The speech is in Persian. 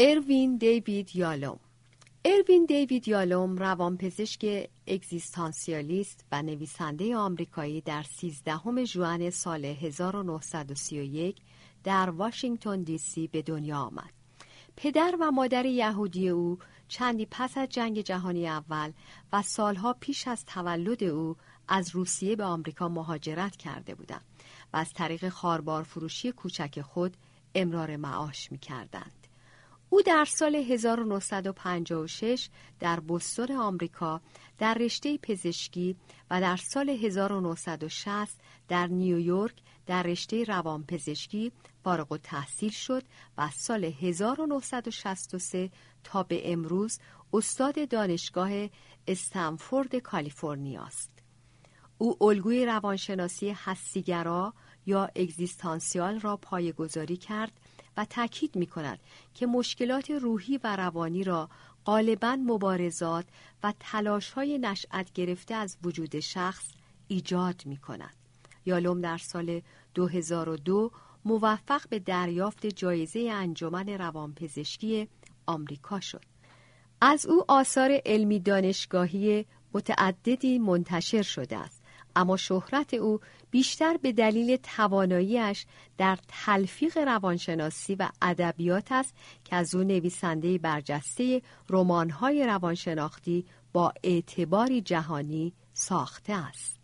اروین دیوید یالوم اروین دیوید یالوم روانپزشک اگزیستانسیالیست و نویسنده آمریکایی در 13 ژوئن سال 1931 در واشنگتن دی سی به دنیا آمد. پدر و مادر یهودی او چندی پس از جنگ جهانی اول و سالها پیش از تولد او از روسیه به آمریکا مهاجرت کرده بودند و از طریق خاربار فروشی کوچک خود امرار معاش می کردند. او در سال 1956 در بوستون آمریکا در رشته پزشکی و در سال 1960 در نیویورک در رشته روانپزشکی فارغ التحصیل شد و سال 1963 تا به امروز استاد دانشگاه استنفورد کالیفرنیا است. او الگوی روانشناسی هستیگرا یا اگزیستانسیال را پایگذاری کرد و تاکید می کند که مشکلات روحی و روانی را غالبا مبارزات و تلاش های نشأت گرفته از وجود شخص ایجاد می کند. یالوم در سال 2002 موفق به دریافت جایزه انجمن روانپزشکی آمریکا شد. از او آثار علمی دانشگاهی متعددی منتشر شده است. اما شهرت او بیشتر به دلیل تواناییش در تلفیق روانشناسی و ادبیات است که از او نویسنده برجسته رمان‌های روانشناختی با اعتباری جهانی ساخته است.